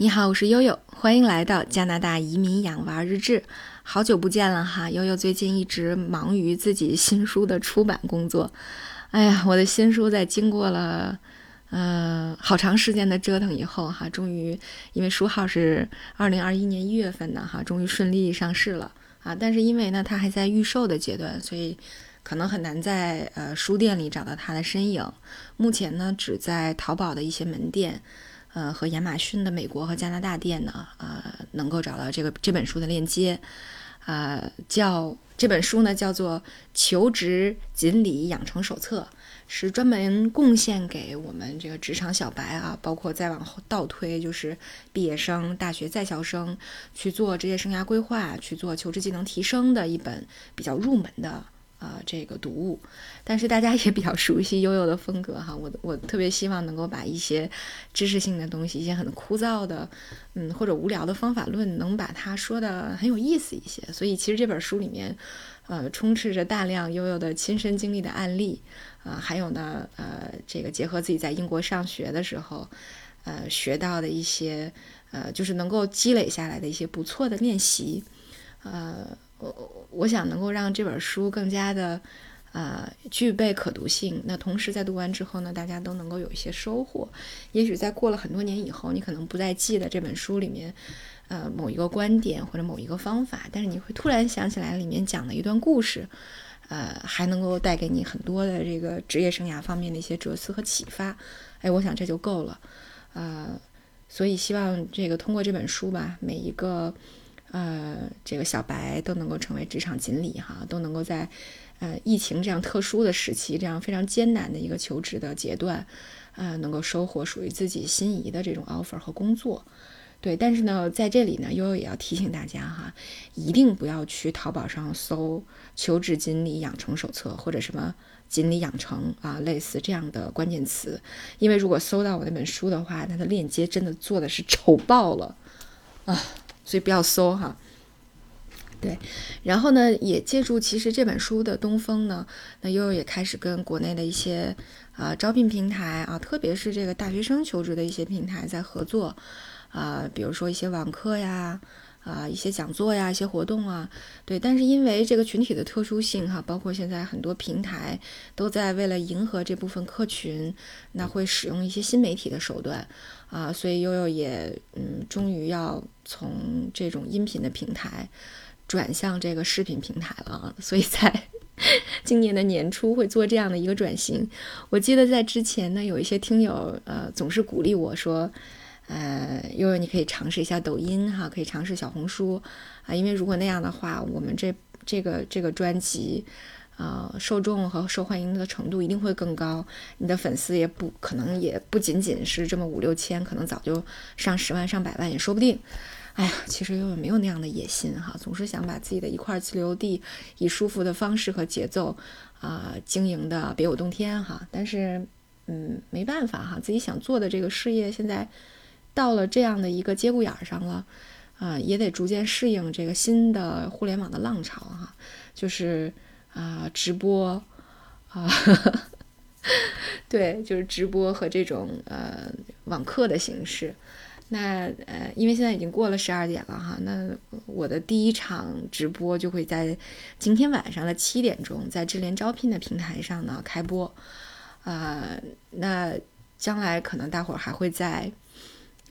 你好，我是悠悠，欢迎来到加拿大移民养娃日志。好久不见了哈，悠悠最近一直忙于自己新书的出版工作。哎呀，我的新书在经过了呃好长时间的折腾以后哈，终于因为书号是二零二一年一月份的哈，终于顺利上市了啊。但是因为呢，它还在预售的阶段，所以可能很难在呃书店里找到它的身影。目前呢，只在淘宝的一些门店。呃，和亚马逊的美国和加拿大店呢，呃，能够找到这个这本书的链接，呃，叫这本书呢叫做《求职锦鲤养成手册》，是专门贡献给我们这个职场小白啊，包括再往后倒推，就是毕业生、大学在校生去做职业生涯规划、去做求职技能提升的一本比较入门的。啊，这个读物，但是大家也比较熟悉悠悠的风格哈，我我特别希望能够把一些知识性的东西，一些很枯燥的，嗯或者无聊的方法论，能把它说的很有意思一些。所以其实这本书里面，呃，充斥着大量悠悠的亲身经历的案例，啊，还有呢，呃，这个结合自己在英国上学的时候，呃，学到的一些，呃，就是能够积累下来的一些不错的练习，呃。我我想能够让这本书更加的，呃，具备可读性。那同时在读完之后呢，大家都能够有一些收获。也许在过了很多年以后，你可能不再记得这本书里面，呃，某一个观点或者某一个方法，但是你会突然想起来里面讲的一段故事，呃，还能够带给你很多的这个职业生涯方面的一些哲思和启发。哎，我想这就够了。呃，所以希望这个通过这本书吧，每一个。呃，这个小白都能够成为职场锦鲤哈，都能够在呃疫情这样特殊的时期，这样非常艰难的一个求职的阶段，呃，能够收获属于自己心仪的这种 offer 和工作。对，但是呢，在这里呢，悠悠也要提醒大家哈，一定不要去淘宝上搜“求职锦鲤养成手册”或者什么“锦鲤养成”啊，类似这样的关键词，因为如果搜到我那本书的话，它的链接真的做的是丑爆了啊。所以不要搜哈，对，然后呢，也借助其实这本书的东风呢，那悠悠也开始跟国内的一些啊招聘平台啊，特别是这个大学生求职的一些平台在合作啊，比如说一些网课呀。啊，一些讲座呀，一些活动啊，对，但是因为这个群体的特殊性哈，包括现在很多平台都在为了迎合这部分客群，那会使用一些新媒体的手段啊，所以悠悠也嗯，终于要从这种音频的平台转向这个视频平台了，所以在 今年的年初会做这样的一个转型。我记得在之前呢，有一些听友呃总是鼓励我说。呃，悠悠，你可以尝试一下抖音哈，可以尝试小红书啊，因为如果那样的话，我们这这个这个专辑，呃，受众和受欢迎的程度一定会更高，你的粉丝也不可能也不仅仅是这么五六千，可能早就上十万上百万也说不定。哎呀，其实悠悠没有那样的野心哈，总是想把自己的一块自留地以舒服的方式和节奏啊经营的别有洞天哈，但是嗯，没办法哈，自己想做的这个事业现在。到了这样的一个节骨眼儿上了，啊，也得逐渐适应这个新的互联网的浪潮哈，就是啊，直播啊，对，就是直播和这种呃网课的形式。那呃，因为现在已经过了十二点了哈，那我的第一场直播就会在今天晚上的七点钟，在智联招聘的平台上呢开播。啊，那将来可能大伙儿还会在。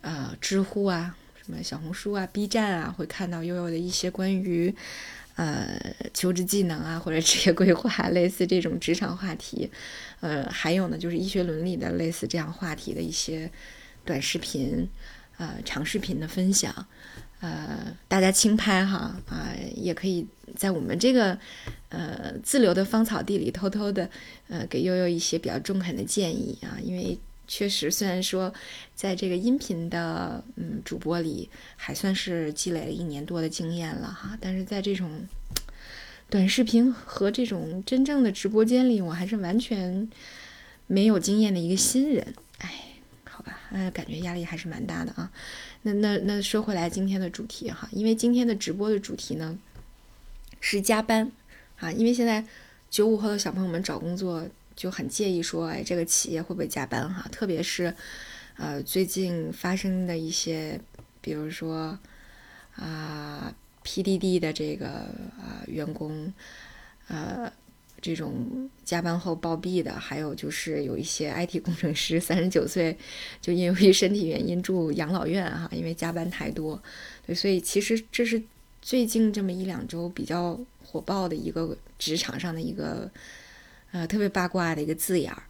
呃，知乎啊，什么小红书啊，B 站啊，会看到悠悠的一些关于呃求职技能啊，或者职业规划类似这种职场话题。呃，还有呢，就是医学伦理的类似这样话题的一些短视频，呃，长视频的分享。呃，大家轻拍哈啊，也可以在我们这个呃自留的芳草地里偷偷的呃给悠悠一些比较中肯的建议啊，因为。确实，虽然说在这个音频的嗯主播里还算是积累了一年多的经验了哈，但是在这种短视频和这种真正的直播间里，我还是完全没有经验的一个新人。哎，好吧，哎，感觉压力还是蛮大的啊。那那那说回来，今天的主题哈，因为今天的直播的主题呢是加班啊，因为现在九五后的小朋友们找工作。就很介意说，哎，这个企业会不会加班哈？特别是，呃，最近发生的一些比如说啊，PDD 的这个啊员工，呃，这种加班后暴毙的，还有就是有一些 IT 工程师，三十九岁就因为身体原因住养老院哈，因为加班太多。对，所以其实这是最近这么一两周比较火爆的一个职场上的一个呃特别八卦的一个字眼儿。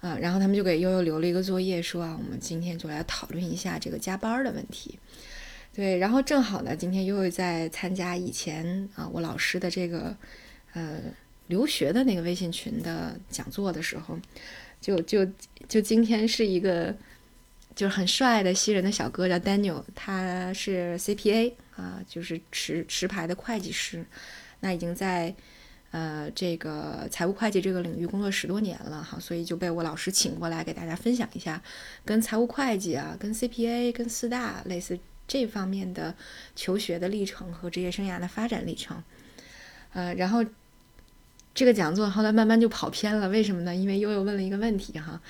啊，然后他们就给悠悠留了一个作业，说啊，我们今天就来讨论一下这个加班的问题。对，然后正好呢，今天悠悠在参加以前啊我老师的这个呃留学的那个微信群的讲座的时候，就就就今天是一个就是很帅的西人的小哥叫 Daniel，他是 CPA 啊，就是持持牌的会计师，那已经在。呃，这个财务会计这个领域工作十多年了哈，所以就被我老师请过来给大家分享一下，跟财务会计啊、跟 CPA、跟四大类似这方面的求学的历程和职业生涯的发展历程。呃，然后这个讲座后来慢慢就跑偏了，为什么呢？因为悠悠问了一个问题哈。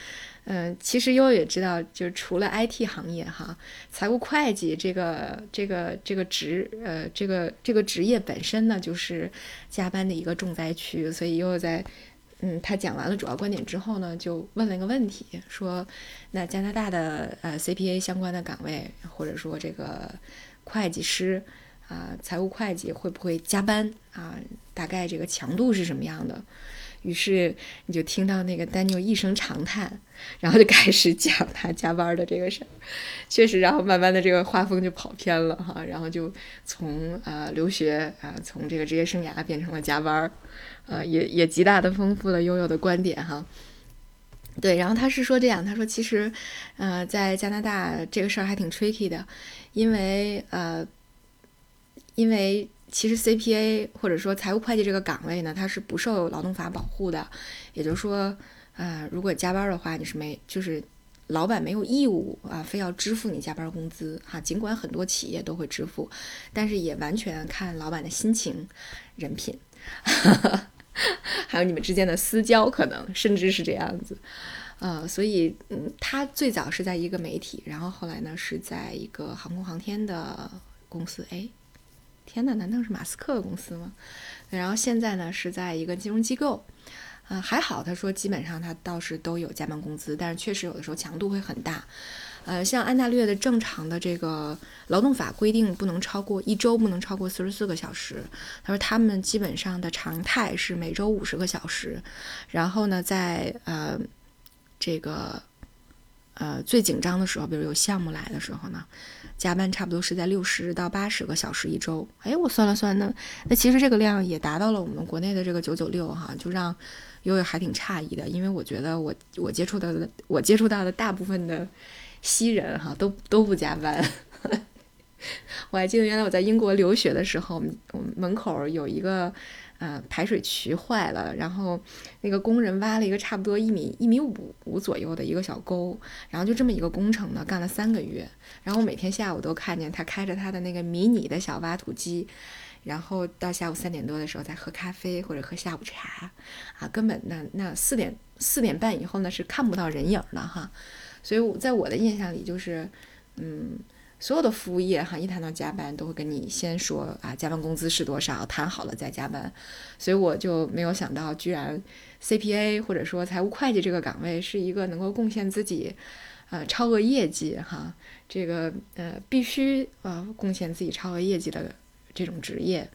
嗯，其实悠悠也知道，就是除了 IT 行业哈，财务会计这个这个这个职呃这个这个职业本身呢，就是加班的一个重灾区。所以悠悠在嗯他讲完了主要观点之后呢，就问了一个问题，说那加拿大的呃 CPA 相关的岗位，或者说这个会计师啊，财务会计会不会加班啊？大概这个强度是什么样的？于是你就听到那个丹尼尔一声长叹，然后就开始讲他加班的这个事儿。确实，然后慢慢的这个画风就跑偏了哈，然后就从呃留学啊，从这个职业生涯变成了加班儿，呃，也也极大的丰富了悠悠的观点哈。对，然后他是说这样，他说其实呃在加拿大这个事儿还挺 tricky 的，因为呃因为。其实 CPA 或者说财务会计这个岗位呢，它是不受劳动法保护的，也就是说，呃，如果加班的话，你是没，就是老板没有义务啊，非要支付你加班工资哈。尽管很多企业都会支付，但是也完全看老板的心情、人品，还有你们之间的私交，可能甚至是这样子，呃，所以嗯，他最早是在一个媒体，然后后来呢是在一个航空航天的公司，哎。天呐，难道是马斯克的公司吗？然后现在呢是在一个金融机构，啊，还好，他说基本上他倒是都有加班工资，但是确实有的时候强度会很大。呃，像安大略的正常的这个劳动法规定不能超过一周不能超过四十四个小时，他说他们基本上的常态是每周五十个小时，然后呢在呃这个呃最紧张的时候，比如有项目来的时候呢。加班差不多是在六十到八十个小时一周，哎，我算了算，那那其实这个量也达到了我们国内的这个九九六哈，就让悠悠还挺诧异的，因为我觉得我我接触到的我接触到的大部分的西人哈都都不加班。我还记得原来我在英国留学的时候，我们我们门口有一个。呃，排水渠坏了，然后那个工人挖了一个差不多一米一米五五左右的一个小沟，然后就这么一个工程呢，干了三个月。然后我每天下午都看见他开着他的那个迷你的小挖土机，然后到下午三点多的时候再喝咖啡或者喝下午茶，啊，根本那那四点四点半以后呢是看不到人影的哈。所以我在我的印象里就是，嗯。所有的服务业哈，一谈到加班，都会跟你先说啊，加班工资是多少，谈好了再加班。所以我就没有想到，居然 CPA 或者说财务会计这个岗位是一个能够贡献自己，呃，超额业绩哈，这个呃必须呃贡献自己超额业绩的这种职业。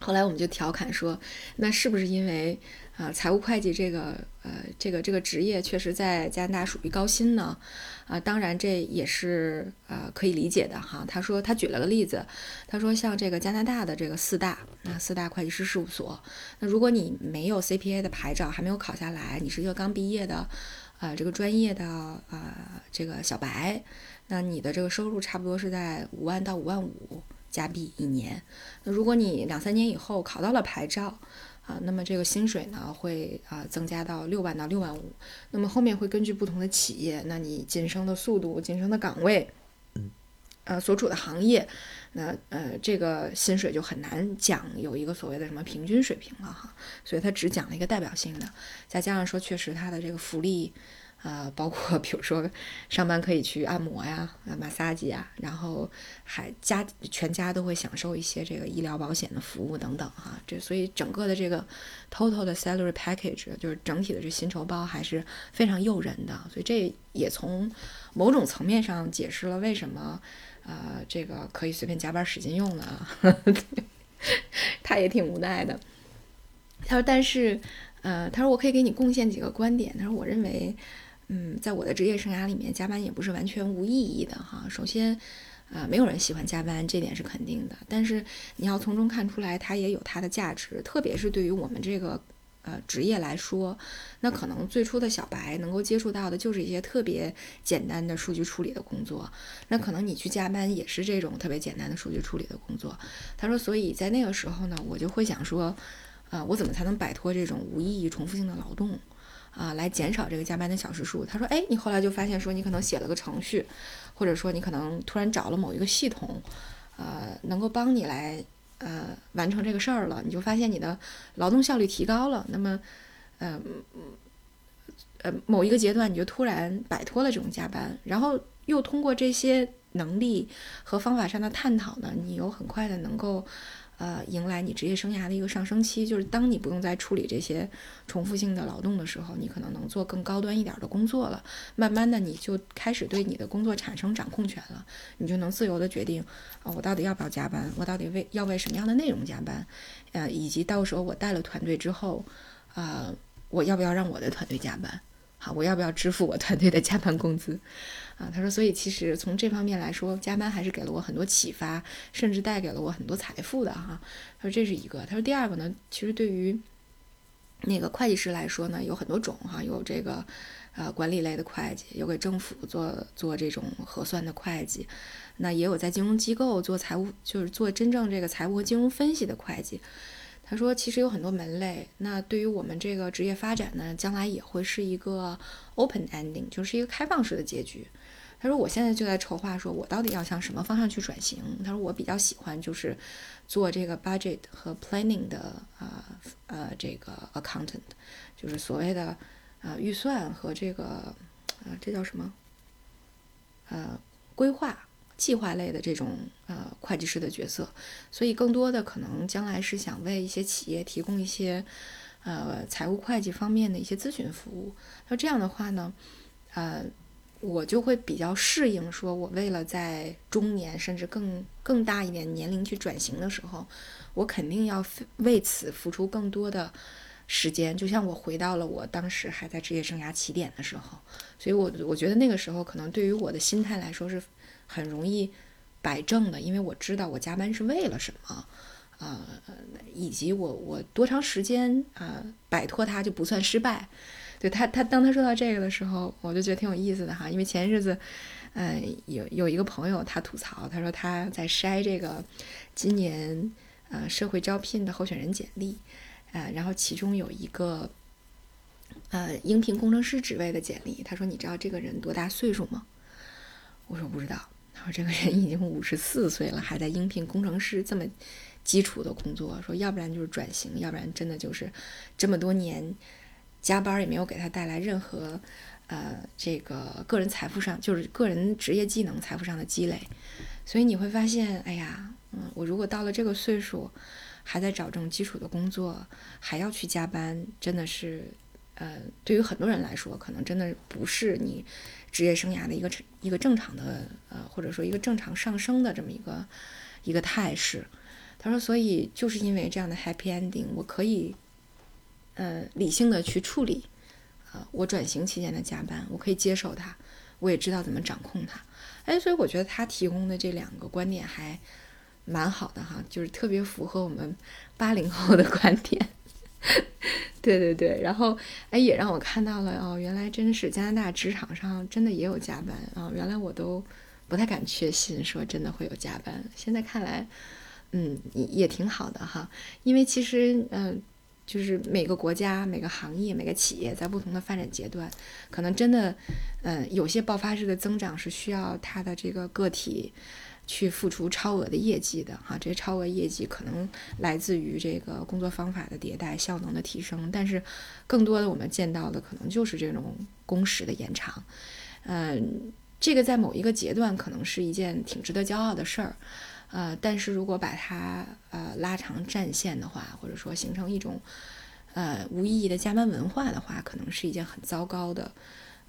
后来我们就调侃说，那是不是因为？啊，财务会计这个呃，这个这个职业确实在加拿大属于高薪呢，啊，当然这也是呃可以理解的哈。他说他举了个例子，他说像这个加拿大的这个四大啊四大会计师事务所，那如果你没有 CPA 的牌照，还没有考下来，你是一个刚毕业的，呃这个专业的呃这个小白，那你的这个收入差不多是在五万到五万五加币一年。那如果你两三年以后考到了牌照，啊，那么这个薪水呢会啊增加到六万到六万五，那么后面会根据不同的企业，那你晋升的速度、晋升的岗位，呃所处的行业，那呃这个薪水就很难讲有一个所谓的什么平均水平了哈，所以他只讲了一个代表性的，再加上说确实他的这个福利呃，包括比如说上班可以去按摩呀、啊马杀鸡呀，然后还家全家都会享受一些这个医疗保险的服务等等哈。这所以整个的这个 total 的 salary package 就是整体的这薪酬包还是非常诱人的。所以这也从某种层面上解释了为什么呃这个可以随便加班使劲用呢？他也挺无奈的。他说：“但是呃，他说我可以给你贡献几个观点。他说我认为。”嗯，在我的职业生涯里面，加班也不是完全无意义的哈。首先，呃，没有人喜欢加班，这点是肯定的。但是你要从中看出来，它也有它的价值，特别是对于我们这个呃职业来说，那可能最初的小白能够接触到的就是一些特别简单的数据处理的工作。那可能你去加班也是这种特别简单的数据处理的工作。他说，所以在那个时候呢，我就会想说，呃，我怎么才能摆脱这种无意义、重复性的劳动？啊，来减少这个加班的小时数。他说：“哎，你后来就发现说，你可能写了个程序，或者说你可能突然找了某一个系统，呃，能够帮你来呃完成这个事儿了。你就发现你的劳动效率提高了。那么，呃，呃，某一个阶段你就突然摆脱了这种加班，然后又通过这些能力和方法上的探讨呢，你又很快的能够。”呃，迎来你职业生涯的一个上升期，就是当你不用再处理这些重复性的劳动的时候，你可能能做更高端一点的工作了。慢慢的，你就开始对你的工作产生掌控权了，你就能自由的决定，啊，我到底要不要加班？我到底为要为什么样的内容加班？呃，以及到时候我带了团队之后，啊，我要不要让我的团队加班？好，我要不要支付我团队的加班工资？啊，他说，所以其实从这方面来说，加班还是给了我很多启发，甚至带给了我很多财富的哈。他说这是一个，他说第二个呢，其实对于那个会计师来说呢，有很多种哈，有这个呃管理类的会计，有给政府做做这种核算的会计，那也有在金融机构做财务，就是做真正这个财务和金融分析的会计。他说，其实有很多门类，那对于我们这个职业发展呢，将来也会是一个 open ending，就是一个开放式的结局。他说：“我现在就在筹划，说我到底要向什么方向去转型。”他说：“我比较喜欢就是做这个 budget 和 planning 的啊呃这个 accountant，就是所谓的啊预算和这个啊这叫什么呃规划计划类的这种呃会计师的角色。所以更多的可能将来是想为一些企业提供一些呃财务会计方面的一些咨询服务。那这样的话呢，呃。”我就会比较适应，说我为了在中年甚至更更大一点年龄去转型的时候，我肯定要为此付出更多的时间。就像我回到了我当时还在职业生涯起点的时候，所以我我觉得那个时候可能对于我的心态来说是很容易摆正的，因为我知道我加班是为了什么，呃，以及我我多长时间啊摆脱它就不算失败。对他，他当他说到这个的时候，我就觉得挺有意思的哈。因为前日子，嗯，有有一个朋友他吐槽，他说他在筛这个今年呃社会招聘的候选人简历，呃，然后其中有一个呃应聘工程师职位的简历，他说你知道这个人多大岁数吗？我说不知道。他说这个人已经五十四岁了，还在应聘工程师这么基础的工作，说要不然就是转型，要不然真的就是这么多年。加班也没有给他带来任何，呃，这个个人财富上，就是个人职业技能财富上的积累，所以你会发现，哎呀，嗯，我如果到了这个岁数，还在找这种基础的工作，还要去加班，真的是，呃，对于很多人来说，可能真的不是你职业生涯的一个一个正常的，呃，或者说一个正常上升的这么一个一个态势。他说，所以就是因为这样的 happy ending，我可以。呃，理性的去处理，呃，我转型期间的加班，我可以接受它，我也知道怎么掌控它，哎，所以我觉得他提供的这两个观点还蛮好的哈，就是特别符合我们八零后的观点，对对对，然后哎，也让我看到了哦，原来真是加拿大职场上真的也有加班啊，原来我都不太敢确信说真的会有加班，现在看来，嗯，也挺好的哈，因为其实嗯。就是每个国家、每个行业、每个企业在不同的发展阶段，可能真的，嗯，有些爆发式的增长是需要它的这个个体，去付出超额的业绩的哈，这些超额业绩可能来自于这个工作方法的迭代、效能的提升，但是更多的我们见到的可能就是这种工时的延长。嗯，这个在某一个阶段可能是一件挺值得骄傲的事儿，呃，但是如果把它呃拉长战线的话，或者说形成一种呃无意义的加班文化的话，可能是一件很糟糕的。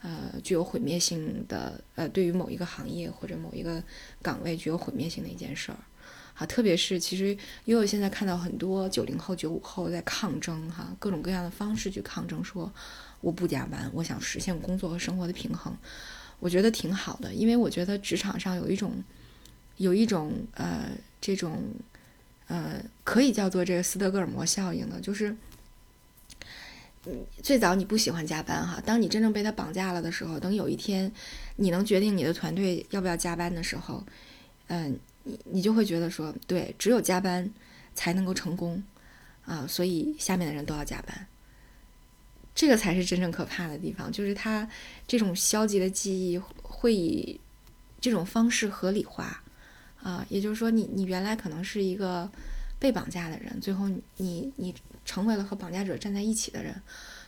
呃，具有毁灭性的，呃，对于某一个行业或者某一个岗位具有毁灭性的一件事儿，好，特别是其实悠悠现在看到很多九零后、九五后在抗争，哈，各种各样的方式去抗争，说我不加班，我想实现工作和生活的平衡，我觉得挺好的，因为我觉得职场上有一种，有一种呃，这种呃，可以叫做这个斯德哥尔摩效应的，就是。最早你不喜欢加班哈，当你真正被他绑架了的时候，等有一天你能决定你的团队要不要加班的时候，嗯，你你就会觉得说，对，只有加班才能够成功啊，所以下面的人都要加班，这个才是真正可怕的地方，就是他这种消极的记忆会以这种方式合理化啊，也就是说，你你原来可能是一个被绑架的人，最后你你。成为了和绑架者站在一起的人，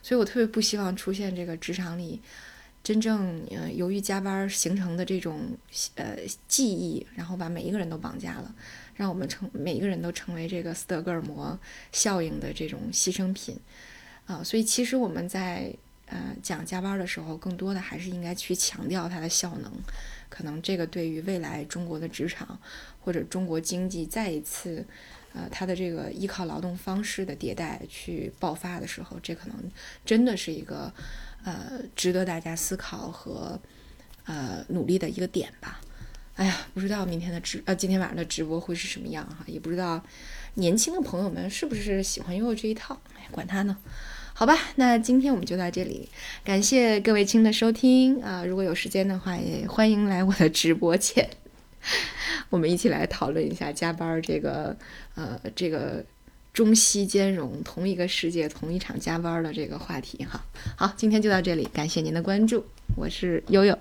所以我特别不希望出现这个职场里真正呃由于加班形成的这种呃记忆，然后把每一个人都绑架了，让我们成每一个人都成为这个斯德哥尔摩效应的这种牺牲品啊。所以其实我们在呃讲加班的时候，更多的还是应该去强调它的效能。可能这个对于未来中国的职场或者中国经济再一次。呃，它的这个依靠劳动方式的迭代去爆发的时候，这可能真的是一个呃值得大家思考和呃努力的一个点吧。哎呀，不知道明天的直呃今天晚上的直播会是什么样哈，也不知道年轻的朋友们是不是喜欢悠悠这一套，哎，管他呢。好吧，那今天我们就到这里，感谢各位亲的收听啊！如果有时间的话，也欢迎来我的直播间。我们一起来讨论一下加班这个，呃，这个中西兼容，同一个世界，同一场加班的这个话题哈。好，今天就到这里，感谢您的关注，我是悠悠。